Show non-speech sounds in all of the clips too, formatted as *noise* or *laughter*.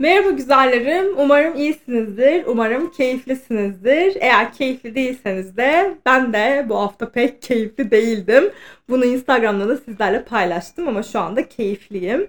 Merhaba güzellerim. Umarım iyisinizdir. Umarım keyiflisinizdir. Eğer keyifli değilseniz de ben de bu hafta pek keyifli değildim. Bunu Instagram'da da sizlerle paylaştım ama şu anda keyifliyim.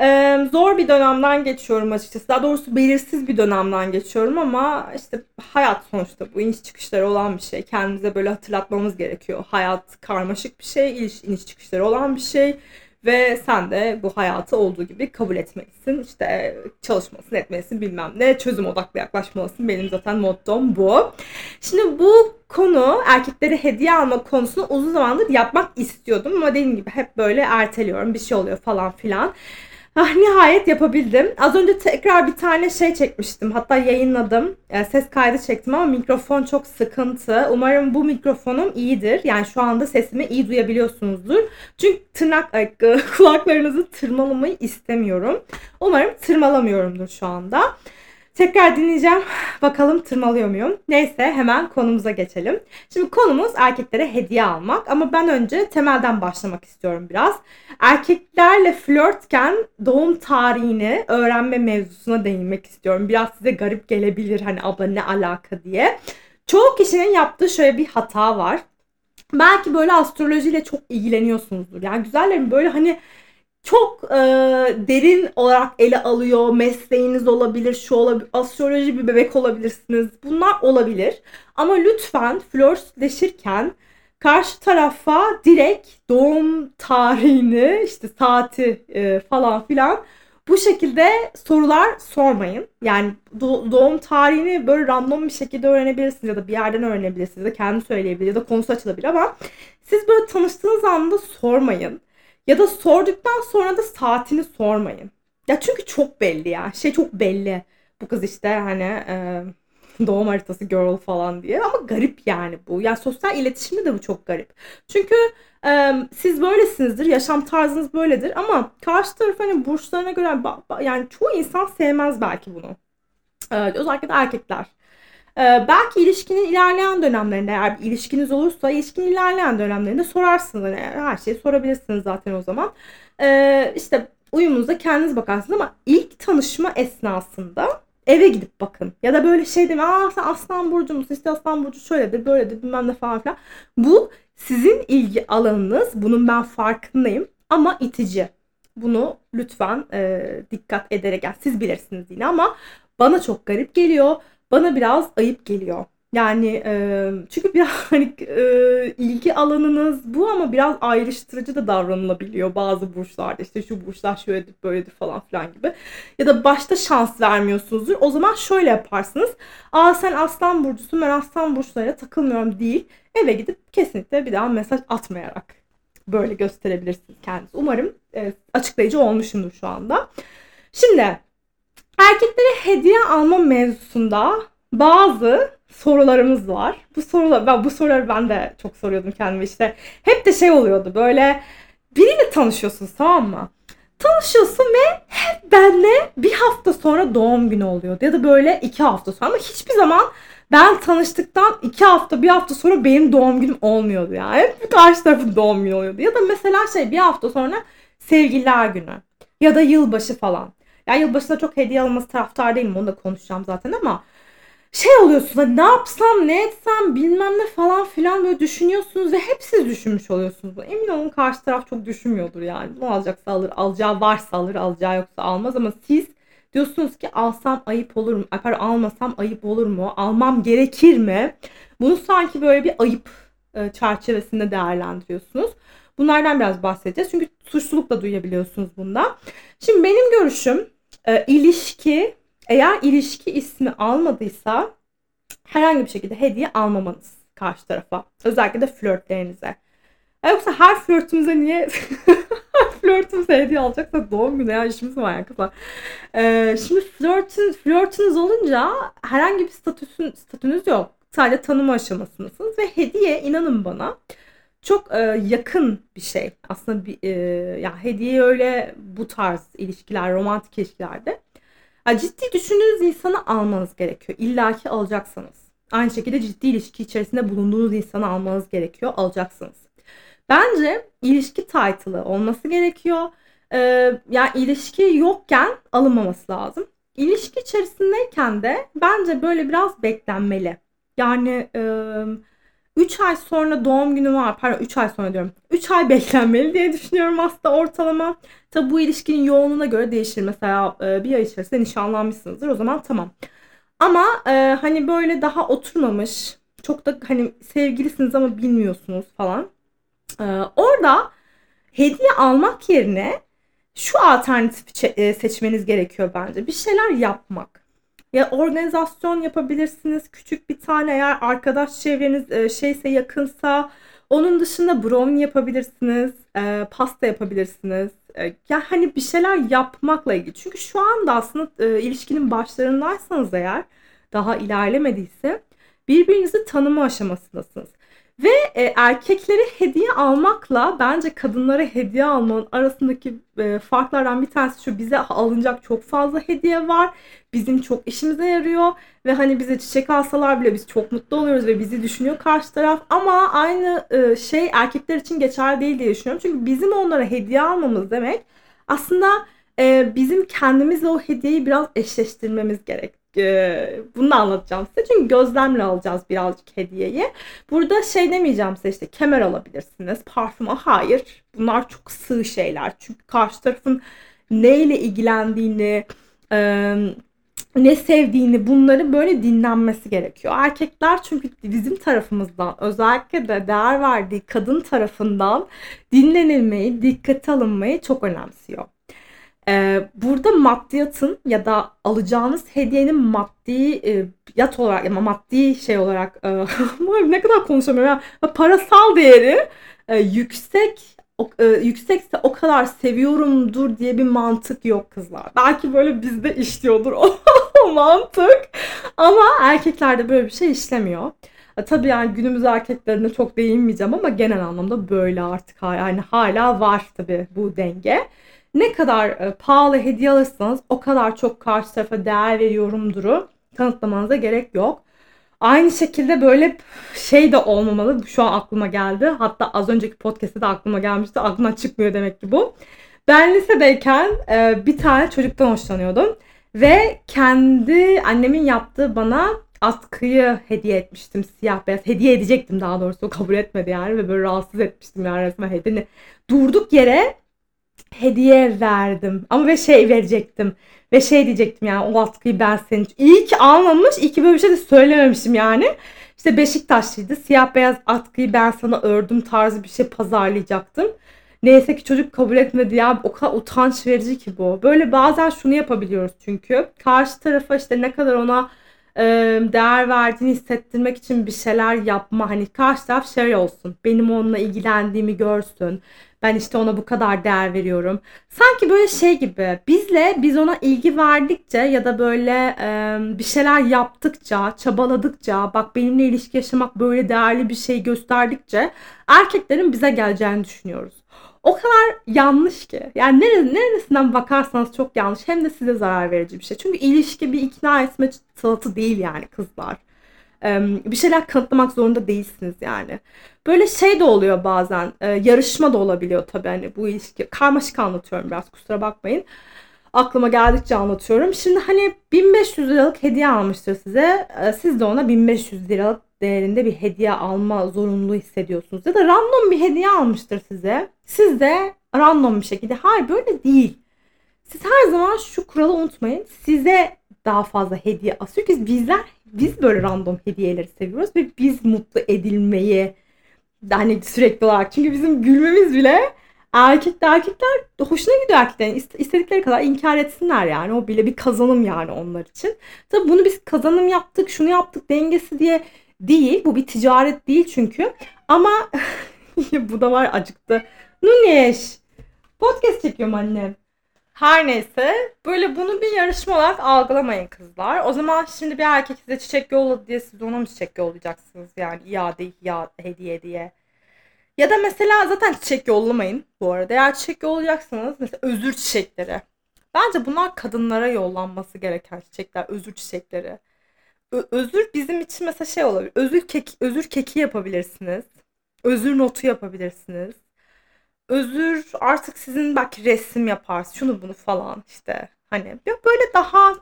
Ee, zor bir dönemden geçiyorum açıkçası. Daha doğrusu belirsiz bir dönemden geçiyorum ama işte hayat sonuçta bu iniş çıkışları olan bir şey. Kendimize böyle hatırlatmamız gerekiyor. Hayat karmaşık bir şey, iniş, çıkışları olan bir şey. Ve sen de bu hayatı olduğu gibi kabul etmelisin. İşte çalışmalısın, etmelisin bilmem ne. Çözüm odaklı yaklaşmalısın. Benim zaten mottom bu. Şimdi bu konu erkeklere hediye alma konusunu uzun zamandır yapmak istiyordum. Ama dediğim gibi hep böyle erteliyorum. Bir şey oluyor falan filan. Ah, nihayet yapabildim. Az önce tekrar bir tane şey çekmiştim. Hatta yayınladım. E, ses kaydı çektim ama mikrofon çok sıkıntı. Umarım bu mikrofonum iyidir. Yani şu anda sesimi iyi duyabiliyorsunuzdur. Çünkü tırnak *laughs* kulaklarınızı tırmalamayı istemiyorum. Umarım tırmalamıyorumdur şu anda. Tekrar dinleyeceğim. *sighs* Bakalım tırmalıyor muyum? Neyse hemen konumuza geçelim. Şimdi konumuz erkeklere hediye almak ama ben önce temelden başlamak istiyorum biraz. Erkeklerle flörtken doğum tarihini öğrenme mevzusuna değinmek istiyorum. Biraz size garip gelebilir hani abla ne alaka diye. Çoğu kişinin yaptığı şöyle bir hata var. Belki böyle astrolojiyle çok ilgileniyorsunuzdur. Yani güzellerim böyle hani çok e, derin olarak ele alıyor. Mesleğiniz olabilir, şu olabilir, astroloji bir bebek olabilirsiniz. Bunlar olabilir. Ama lütfen flörtleşirken karşı tarafa direkt doğum tarihini, işte saati e, falan filan bu şekilde sorular sormayın. Yani do- doğum tarihini böyle random bir şekilde öğrenebilirsiniz ya da bir yerden öğrenebilirsiniz ya da kendi söyleyebilir ya da konusu açılabilir ama siz böyle tanıştığınız anda sormayın. Ya da sorduktan sonra da saatini sormayın. Ya çünkü çok belli ya. Şey çok belli. Bu kız işte hani e, doğum haritası girl falan diye. Ama garip yani bu. Yani sosyal iletişimde de bu çok garip. Çünkü e, siz böylesinizdir. Yaşam tarzınız böyledir. Ama karşı taraf hani burçlarına göre yani çoğu insan sevmez belki bunu. E, özellikle de erkekler. Ee, belki ilişkinin ilerleyen dönemlerinde eğer bir ilişkiniz olursa ilişkinin ilerleyen dönemlerinde sorarsınız. Yani her şeyi sorabilirsiniz zaten o zaman. Ee, işte uyumunuza kendiniz bakarsınız ama ilk tanışma esnasında eve gidip bakın. Ya da böyle şey deme aa sen aslan burcu musun işte aslan burcu şöyledir böyledir bilmem ne falan filan. Bu sizin ilgi alanınız. Bunun ben farkındayım ama itici. Bunu lütfen e, dikkat ederek yani siz bilirsiniz yine ama bana çok garip geliyor bana biraz ayıp geliyor. Yani e, çünkü biraz *laughs* hani e, ilgi alanınız bu ama biraz ayrıştırıcı da davranılabiliyor bazı burçlarda. İşte şu burçlar şöyledir böyledir falan filan gibi. Ya da başta şans vermiyorsunuzdur. O zaman şöyle yaparsınız. Aa sen aslan burcusun ben aslan burçlarıyla takılmıyorum değil. Eve gidip kesinlikle bir daha mesaj atmayarak böyle gösterebilirsiniz kendinizi. Umarım e, açıklayıcı olmuşumdur şu anda. Şimdi Erkeklere hediye alma mevzusunda bazı sorularımız var. Bu sorular ben bu soruları ben de çok soruyordum kendime işte. Hep de şey oluyordu böyle biriyle tanışıyorsun tamam mı? Tanışıyorsun ve hep benle bir hafta sonra doğum günü oluyordu. Ya da böyle iki hafta sonra ama hiçbir zaman ben tanıştıktan iki hafta bir hafta sonra benim doğum günüm olmuyordu yani. Hep karşı tarafın doğum günü oluyordu. Ya da mesela şey bir hafta sonra sevgililer günü ya da yılbaşı falan. Ya yılbaşında çok hediye alınması taraftar değilim. Onu da konuşacağım zaten ama şey oluyorsunuz hani ne yapsam ne etsem bilmem ne falan filan böyle düşünüyorsunuz ve hep siz düşünmüş oluyorsunuz. Emin olun karşı taraf çok düşünmüyordur yani. Ne alacaksa alır, alacağı varsa alır, alacağı yoksa almaz ama siz diyorsunuz ki alsam ayıp olur mu? Pardon almasam ayıp olur mu? Almam gerekir mi? Bunu sanki böyle bir ayıp e, çerçevesinde değerlendiriyorsunuz. Bunlardan biraz bahsedeceğiz. Çünkü suçluluk da duyabiliyorsunuz bunda. Şimdi benim görüşüm e, ilişki eğer ilişki ismi almadıysa herhangi bir şekilde hediye almamanız karşı tarafa. Özellikle de flörtlerinize. Yoksa her flörtümüze niye *laughs* flörtümüze hediye alacaksak doğum günü ya işimiz var ya kızlar. Ee, şimdi flörtün, flörtünüz olunca herhangi bir statüsün, statünüz yok. Sadece tanıma aşamasındasınız ve hediye inanın bana çok e, yakın bir şey. Aslında bir, e, ya hediye öyle bu tarz ilişkiler, romantik ilişkilerde ya ciddi düşündüğünüz insanı almanız gerekiyor. İlla ki alacaksanız. Aynı şekilde ciddi ilişki içerisinde bulunduğunuz insanı almanız gerekiyor. Alacaksınız. Bence ilişki title'ı olması gerekiyor. Ee, yani ilişki yokken alınmaması lazım. ilişki içerisindeyken de bence böyle biraz beklenmeli. Yani 3 ay sonra doğum günü var. Pardon 3 ay sonra diyorum. 3 ay *laughs* beklenmeli diye düşünüyorum aslında ortalama. Tabi bu ilişkinin yoğunluğuna göre değişir. Mesela bir ay içerisinde nişanlanmışsınızdır. O zaman tamam. Ama e, hani böyle daha oturmamış, çok da hani sevgilisiniz ama bilmiyorsunuz falan. E, orada hediye almak yerine şu alternatifi e, seçmeniz gerekiyor bence. Bir şeyler yapmak. Ya organizasyon yapabilirsiniz. Küçük bir tane eğer arkadaş çevreniz e, şeyse yakınsa onun dışında brownie yapabilirsiniz. E, pasta yapabilirsiniz. E, ya hani bir şeyler yapmakla ilgili. Çünkü şu anda aslında ilişkinin başlarındaysanız eğer daha ilerlemediyse birbirinizi tanıma aşamasındasınız. Ve e, erkeklere hediye almakla bence kadınlara hediye almanın arasındaki e, farklardan bir tanesi şu bize alınacak çok fazla hediye var. Bizim çok işimize yarıyor ve hani bize çiçek alsalar bile biz çok mutlu oluyoruz ve bizi düşünüyor karşı taraf. Ama aynı e, şey erkekler için geçerli değil diye düşünüyorum. Çünkü bizim onlara hediye almamız demek aslında e, bizim kendimizle o hediyeyi biraz eşleştirmemiz gerek e, bunu da anlatacağım size. Çünkü gözlemle alacağız birazcık hediyeyi. Burada şey demeyeceğim size işte kemer alabilirsiniz, parfüm. Hayır. Bunlar çok sığ şeyler. Çünkü karşı tarafın neyle ilgilendiğini, e, ne sevdiğini bunları böyle dinlenmesi gerekiyor. Erkekler çünkü bizim tarafımızdan özellikle de değer verdiği kadın tarafından dinlenilmeyi, dikkate alınmayı çok önemsiyor. Ee, burada maddiyatın ya da alacağınız hediyenin maddi e, yat olarak ama maddi şey olarak e, *laughs* ne kadar konuşamıyorum ya parasal değeri e, yüksek o, e, yüksekse o kadar seviyorumdur diye bir mantık yok kızlar. Belki böyle bizde işliyordur *laughs* o mantık. Ama erkeklerde böyle bir şey işlemiyor. E, tabii yani günümüz erkeklerine çok değinmeyeceğim ama genel anlamda böyle artık yani hala var tabii bu denge ne kadar e, pahalı hediye alırsanız o kadar çok karşı tarafa değer veriyorumduru kanıtlamanıza gerek yok. Aynı şekilde böyle şey de olmamalı. Şu an aklıma geldi. Hatta az önceki podcast'te de aklıma gelmişti. Aklımdan çıkmıyor demek ki bu. Ben lisedeyken e, bir tane çocuktan hoşlanıyordum. Ve kendi annemin yaptığı bana atkıyı hediye etmiştim. Siyah beyaz. Hediye edecektim daha doğrusu. kabul etmedi yani. Ve böyle rahatsız etmiştim yani resmen hediye. Durduk yere hediye verdim. Ama ve şey verecektim. Ve şey diyecektim yani o atkıyı ben senin için. İyi ki almamış. İyi ki böyle bir şey de söylememişim yani. İşte Beşiktaşlıydı. Siyah beyaz atkıyı ben sana ördüm tarzı bir şey pazarlayacaktım. Neyse ki çocuk kabul etmedi ya. O kadar utanç verici ki bu. Böyle bazen şunu yapabiliyoruz çünkü. Karşı tarafa işte ne kadar ona değer verdiğini hissettirmek için bir şeyler yapma. Hani karşı taraf şey olsun. Benim onunla ilgilendiğimi görsün. Ben işte ona bu kadar değer veriyorum. Sanki böyle şey gibi bizle biz ona ilgi verdikçe ya da böyle e, bir şeyler yaptıkça, çabaladıkça, bak benimle ilişki yaşamak böyle değerli bir şey gösterdikçe erkeklerin bize geleceğini düşünüyoruz. O kadar yanlış ki. Yani neresinden bakarsanız çok yanlış. Hem de size zarar verici bir şey. Çünkü ilişki bir ikna etme sanatı değil yani kızlar bir şeyler kanıtlamak zorunda değilsiniz yani. Böyle şey de oluyor bazen. Yarışma da olabiliyor tabii hani bu ilişki. Karmaşık anlatıyorum biraz kusura bakmayın. Aklıma geldikçe anlatıyorum. Şimdi hani 1500 liralık hediye almıştır size. Siz de ona 1500 liralık değerinde bir hediye alma zorunluluğu hissediyorsunuz. Ya da random bir hediye almıştır size. Siz de random bir şekilde hayır böyle değil. Siz her zaman şu kuralı unutmayın. Size daha fazla hediye asıyor ki bizler biz böyle random hediyeleri seviyoruz ve biz mutlu edilmeyi hani sürekli olarak çünkü bizim gülmemiz bile erkekler erkekler hoşuna gidiyor erkeklerin istedikleri kadar inkar etsinler yani o bile bir kazanım yani onlar için. Tabi bunu biz kazanım yaptık şunu yaptık dengesi diye değil bu bir ticaret değil çünkü ama *laughs* bu da var acıktı. Nuneş podcast çekiyorum annem. Her neyse böyle bunu bir yarışma olarak algılamayın kızlar. O zaman şimdi bir erkek size çiçek yolladı diye siz ona mı çiçek yollayacaksınız yani iade ya hediye diye. Ya da mesela zaten çiçek yollamayın bu arada. Eğer çiçek yollayacaksanız mesela özür çiçekleri. Bence bunlar kadınlara yollanması gereken çiçekler, özür çiçekleri. Ö- özür bizim için mesela şey olabilir. Özür keki, özür keki yapabilirsiniz. Özür notu yapabilirsiniz özür artık sizin belki resim yaparsınız şunu bunu falan işte Hani böyle daha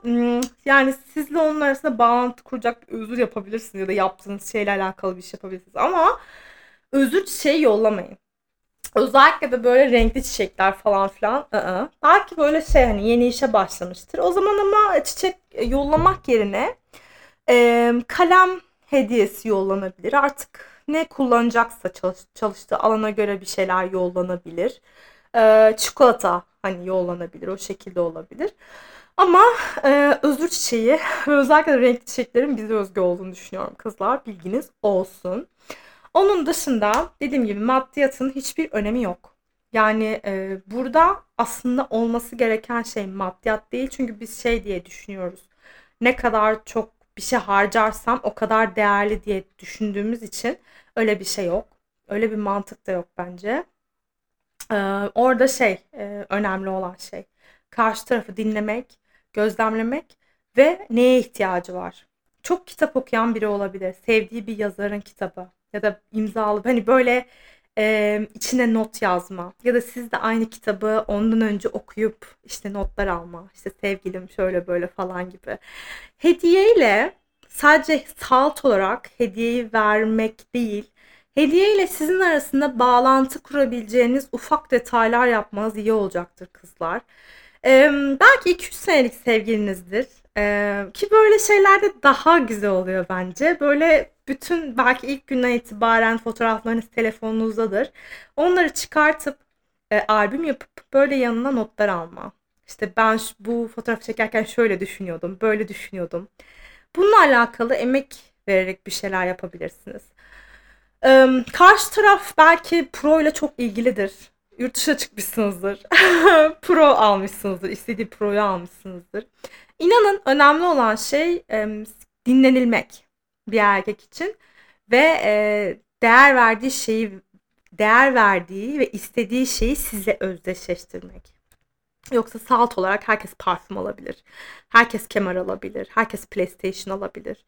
yani sizle onun arasında bağlantı kuracak bir özür yapabilirsiniz ya da yaptığınız şeyle alakalı bir şey yapabilirsiniz. Ama özür çiçeği yollamayın. Özellikle de böyle renkli çiçekler falan filan. I-ı. Belki böyle şey hani yeni işe başlamıştır. O zaman ama çiçek yollamak yerine e, kalem hediyesi yollanabilir. Artık ne kullanacaksa çalış, çalıştığı alana göre bir şeyler yollanabilir. E, çikolata hani yollanabilir. O şekilde olabilir. Ama e, özür çiçeği ve *laughs* özellikle renkli çiçeklerin bize özgü olduğunu düşünüyorum kızlar. Bilginiz olsun. Onun dışında dediğim gibi maddiyatın hiçbir önemi yok. Yani e, burada aslında olması gereken şey maddiyat değil. Çünkü biz şey diye düşünüyoruz. Ne kadar çok bir şey harcarsam o kadar değerli diye düşündüğümüz için öyle bir şey yok. Öyle bir mantık da yok bence. Ee, orada şey e, önemli olan şey karşı tarafı dinlemek, gözlemlemek ve neye ihtiyacı var. Çok kitap okuyan biri olabilir. Sevdiği bir yazarın kitabı ya da imzalı hani böyle e, içine not yazma ya da siz de aynı kitabı ondan önce okuyup işte notlar alma işte sevgilim şöyle böyle falan gibi. Hediye ile sadece salt olarak hediyeyi vermek değil hediye ile sizin arasında bağlantı kurabileceğiniz ufak detaylar yapmanız iyi olacaktır kızlar. Ee, belki 2-3 senelik sevgilinizdir. Ee, ki böyle şeylerde daha güzel oluyor bence. Böyle bütün belki ilk günden itibaren fotoğraflarınız telefonunuzdadır. Onları çıkartıp e, albüm yapıp böyle yanına notlar alma. İşte ben bu fotoğraf çekerken şöyle düşünüyordum, böyle düşünüyordum. Bununla alakalı emek vererek bir şeyler yapabilirsiniz. Ee, karşı taraf belki pro ile çok ilgilidir. Yurt dışına çıkmışsınızdır. *laughs* pro almışsınızdır. istediği proyu almışsınızdır. İnanın önemli olan şey e, dinlenilmek bir erkek için ve e, değer verdiği şeyi değer verdiği ve istediği şeyi size özdeşleştirmek. Yoksa salt olarak herkes parfüm alabilir. Herkes kemer alabilir. Herkes PlayStation alabilir.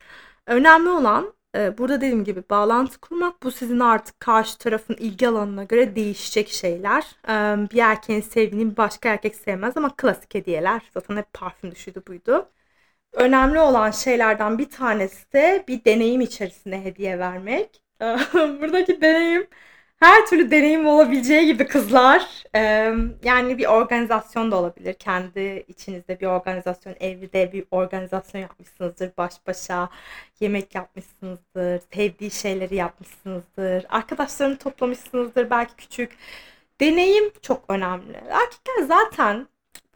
Önemli olan e, burada dediğim gibi bağlantı kurmak bu sizin artık karşı tarafın ilgi alanına göre değişecek şeyler. E, bir erkeğin sevdiğini başka erkek sevmez ama klasik hediyeler. Zaten hep parfüm düşüydü buydu. Önemli olan şeylerden bir tanesi de bir deneyim içerisinde hediye vermek. *laughs* Buradaki deneyim her türlü deneyim olabileceği gibi kızlar. yani bir organizasyon da olabilir. Kendi içinizde bir organizasyon, evde bir organizasyon yapmışsınızdır. Baş başa yemek yapmışsınızdır. Sevdiği şeyleri yapmışsınızdır. Arkadaşlarını toplamışsınızdır. Belki küçük. Deneyim çok önemli. Erkekler zaten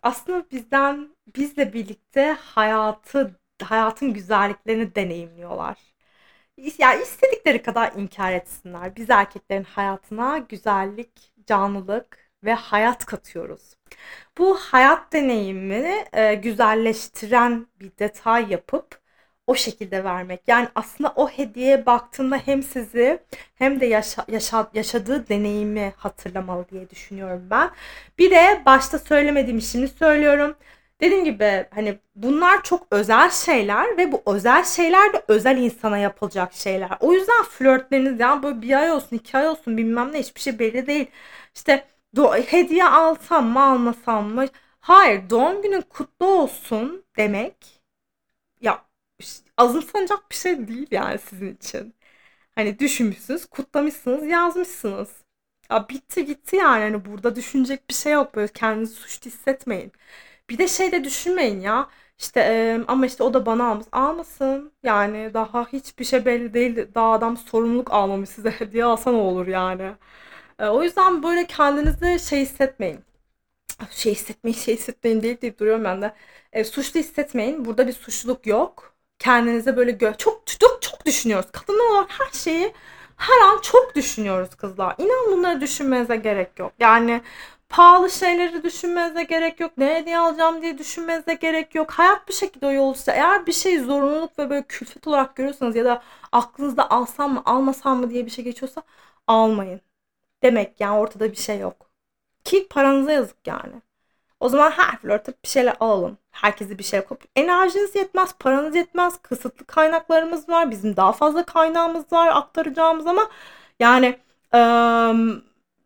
aslında bizden bizle birlikte hayatı hayatın güzelliklerini deneyimliyorlar yani istedikleri kadar inkar etsinler. Biz erkeklerin hayatına güzellik, canlılık ve hayat katıyoruz. Bu hayat deneyimini e, güzelleştiren bir detay yapıp o şekilde vermek. Yani aslında o hediyeye baktığında hem sizi hem de yaşa, yaşa, yaşadığı deneyimi hatırlamalı diye düşünüyorum ben. Bir de başta söylemediğim şimdi söylüyorum dediğim gibi hani bunlar çok özel şeyler ve bu özel şeyler de özel insana yapılacak şeyler. O yüzden flörtleriniz yani böyle bir ay olsun iki ay olsun bilmem ne hiçbir şey belli değil. İşte hediye alsam mı almasam mı? Hayır doğum günün kutlu olsun demek ya azımsanacak bir şey değil yani sizin için. Hani düşünmüşsünüz, kutlamışsınız, yazmışsınız. Ya bitti gitti yani. Hani burada düşünecek bir şey yok. Böyle kendinizi suçlu hissetmeyin. Bir de şey de düşünmeyin ya. İşte e, ama işte o da bana almış. Almasın. Yani daha hiçbir şey belli değil. Daha adam sorumluluk almamış size *laughs* hediye alsa ne olur yani. E, o yüzden böyle kendinizi şey hissetmeyin. Şey hissetmeyin, şey hissetmeyin değil deyip duruyorum ben de. E, suçlu hissetmeyin. Burada bir suçluluk yok. Kendinize böyle gö çok çok çok düşünüyoruz. Kadınlar olarak her şeyi her an çok düşünüyoruz kızlar. İnan bunları düşünmenize gerek yok. Yani pahalı şeyleri düşünmenize gerek yok. Ne hediye alacağım diye düşünmenize gerek yok. Hayat bir şekilde o yol. Eğer bir şey zorunluluk ve böyle külfet olarak görüyorsanız ya da aklınızda alsam mı almasam mı diye bir şey geçiyorsa almayın. Demek yani ortada bir şey yok. Ki paranıza yazık yani. O zaman her flörte bir şeyler alalım. Herkese bir şey yapıp enerjiniz yetmez, paranız yetmez, kısıtlı kaynaklarımız var. Bizim daha fazla kaynağımız var aktaracağımız ama yani ıı,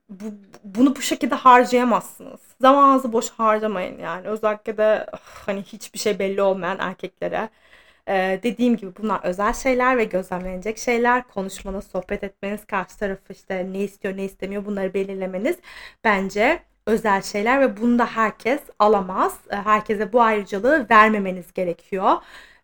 bu, bunu bu şekilde harcayamazsınız. Zamanınızı boş harcamayın yani. Özellikle de hani hiçbir şey belli olmayan erkeklere. Ee, dediğim gibi bunlar özel şeyler ve gözlemlenecek şeyler. Konuşmanız, sohbet etmeniz, karşı tarafı işte ne istiyor, ne istemiyor bunları belirlemeniz bence özel şeyler ve bunu da herkes alamaz. Ee, herkese bu ayrıcalığı vermemeniz gerekiyor.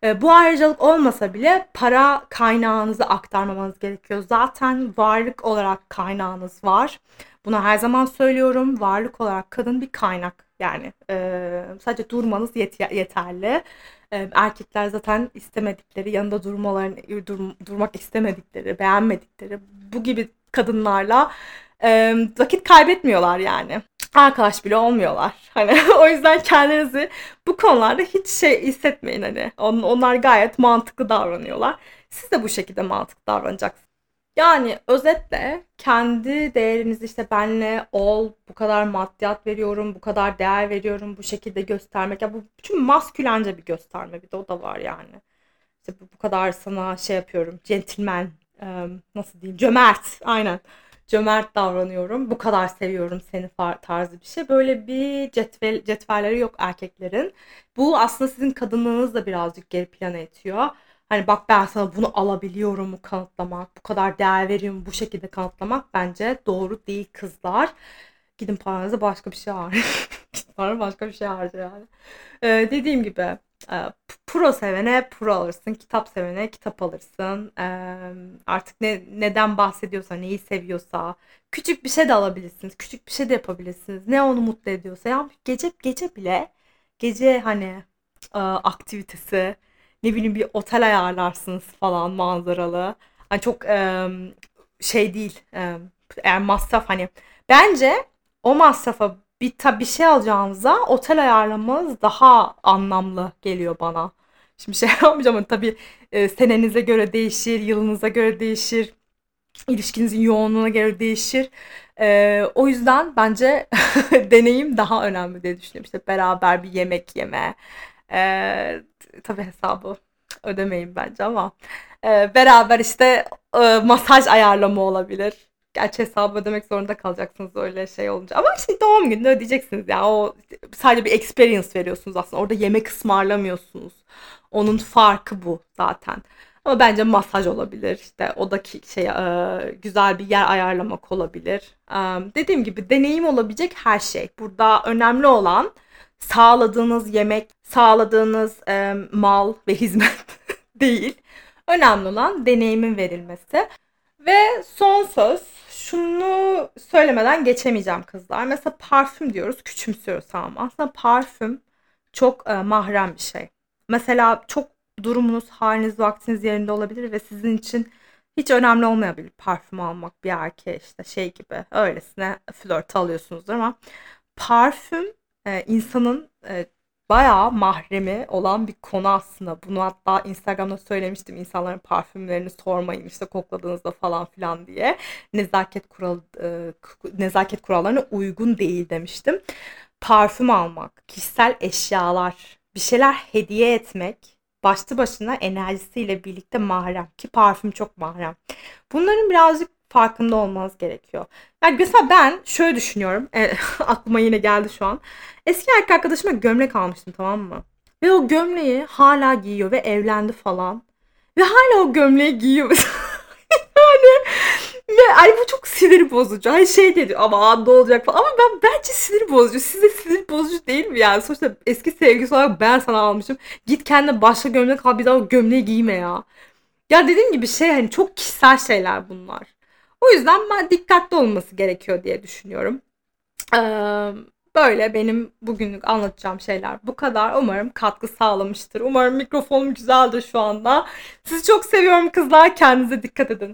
Ee, bu ayrıcalık olmasa bile para kaynağınızı aktarmamanız gerekiyor. Zaten varlık olarak kaynağınız var. Bunu her zaman söylüyorum. Varlık olarak kadın bir kaynak. Yani e, sadece durmanız yet- yeterli. E, erkekler zaten istemedikleri, yanında durmalarını, dur, durmak istemedikleri, beğenmedikleri bu gibi kadınlarla e, vakit kaybetmiyorlar yani arkadaş bile olmuyorlar. *laughs* Hani o yüzden kendinizi bu konularda hiç şey hissetmeyin hani. onlar gayet mantıklı davranıyorlar. Siz de bu şekilde mantıklı davranacaksınız. Yani özetle kendi değerinizi işte benle ol, bu kadar maddiyat veriyorum, bu kadar değer veriyorum, bu şekilde göstermek. Ya bu bütün maskülence bir gösterme bir de o da var yani. İşte bu, bu kadar sana şey yapıyorum, centilmen, nasıl diyeyim, cömert, aynen cömert davranıyorum. Bu kadar seviyorum seni tarzı bir şey. Böyle bir cetvel, cetvelleri yok erkeklerin. Bu aslında sizin kadınlığınız da birazcık geri plana itiyor. Hani bak ben sana bunu alabiliyorum mu kanıtlamak, bu kadar değer veriyorum bu şekilde kanıtlamak bence doğru değil kızlar. Gidin paranızı başka bir şey harcayın. *laughs* Para başka bir şey harca yani. Ee, dediğim gibi ee, pro sevene pro alırsın, kitap sevene kitap alırsın. Ee, artık ne neden bahsediyorsa, neyi seviyorsa, küçük bir şey de alabilirsiniz, küçük bir şey de yapabilirsiniz. Ne onu mutlu ediyorsa. Ya gece gece bile gece hani e, aktivitesi, ne bileyim bir otel ayarlarsınız falan manzaralı. Hani çok e, şey değil. E, eğer masraf hani bence o masrafa bir, tabi bir şey alacağınıza otel ayarlamanız daha anlamlı geliyor bana. Şimdi şey *laughs* yapmayacağım ama tabii e, senenize göre değişir, yılınıza göre değişir, ilişkinizin yoğunluğuna göre değişir. E, o yüzden bence *laughs* deneyim daha önemli diye düşünüyorum. İşte beraber bir yemek yeme. E, tabii hesabı ödemeyin bence ama e, beraber işte e, masaj ayarlama olabilir. Gerçi hesabı ödemek zorunda kalacaksınız öyle şey olunca. Ama işte doğum gününde ödeyeceksiniz ya. O sadece bir experience veriyorsunuz aslında. Orada yemek ısmarlamıyorsunuz. Onun farkı bu zaten. Ama bence masaj olabilir. İşte odaki şey güzel bir yer ayarlamak olabilir. Dediğim gibi deneyim olabilecek her şey. Burada önemli olan sağladığınız yemek, sağladığınız e, mal ve hizmet *laughs* değil. Önemli olan deneyimin verilmesi. Ve son söz şunu söylemeden geçemeyeceğim kızlar. Mesela parfüm diyoruz, küçümsüyoruz tamam. Aslında parfüm çok e, mahrem bir şey. Mesela çok durumunuz, haliniz, vaktiniz yerinde olabilir ve sizin için hiç önemli olmayabilir parfüm almak bir erkeğe işte şey gibi öylesine flört alıyorsunuzdur ama parfüm e, insanın bayağı mahremi olan bir konu aslında. Bunu hatta Instagram'da söylemiştim insanların parfümlerini sormayın işte kokladığınızda falan filan diye. Nezaket kural e, nezaket kurallarına uygun değil demiştim. Parfüm almak, kişisel eşyalar, bir şeyler hediye etmek başlı başına enerjisiyle birlikte mahrem ki parfüm çok mahrem. Bunların birazcık farkında olmanız gerekiyor. Yani mesela ben şöyle düşünüyorum. E, *laughs* aklıma yine geldi şu an. Eski erkek arkadaşıma gömlek almıştım tamam mı? Ve o gömleği hala giyiyor ve evlendi falan. Ve hala o gömleği giyiyor. *laughs* yani ve ay bu çok sinir bozucu. Ay şey dedi ama ne olacak falan. Ama ben bence sinir bozucu. Size sinir bozucu değil mi yani? Sonuçta eski sevgisi olarak ben sana almışım. Git kendine başka gömlek al bir daha o gömleği giyme ya. Ya dediğim gibi şey hani çok kişisel şeyler bunlar. O yüzden ben dikkatli olması gerekiyor diye düşünüyorum. Böyle benim bugünlük anlatacağım şeyler bu kadar. Umarım katkı sağlamıştır. Umarım mikrofonum güzeldir şu anda. Sizi çok seviyorum kızlar. Kendinize dikkat edin.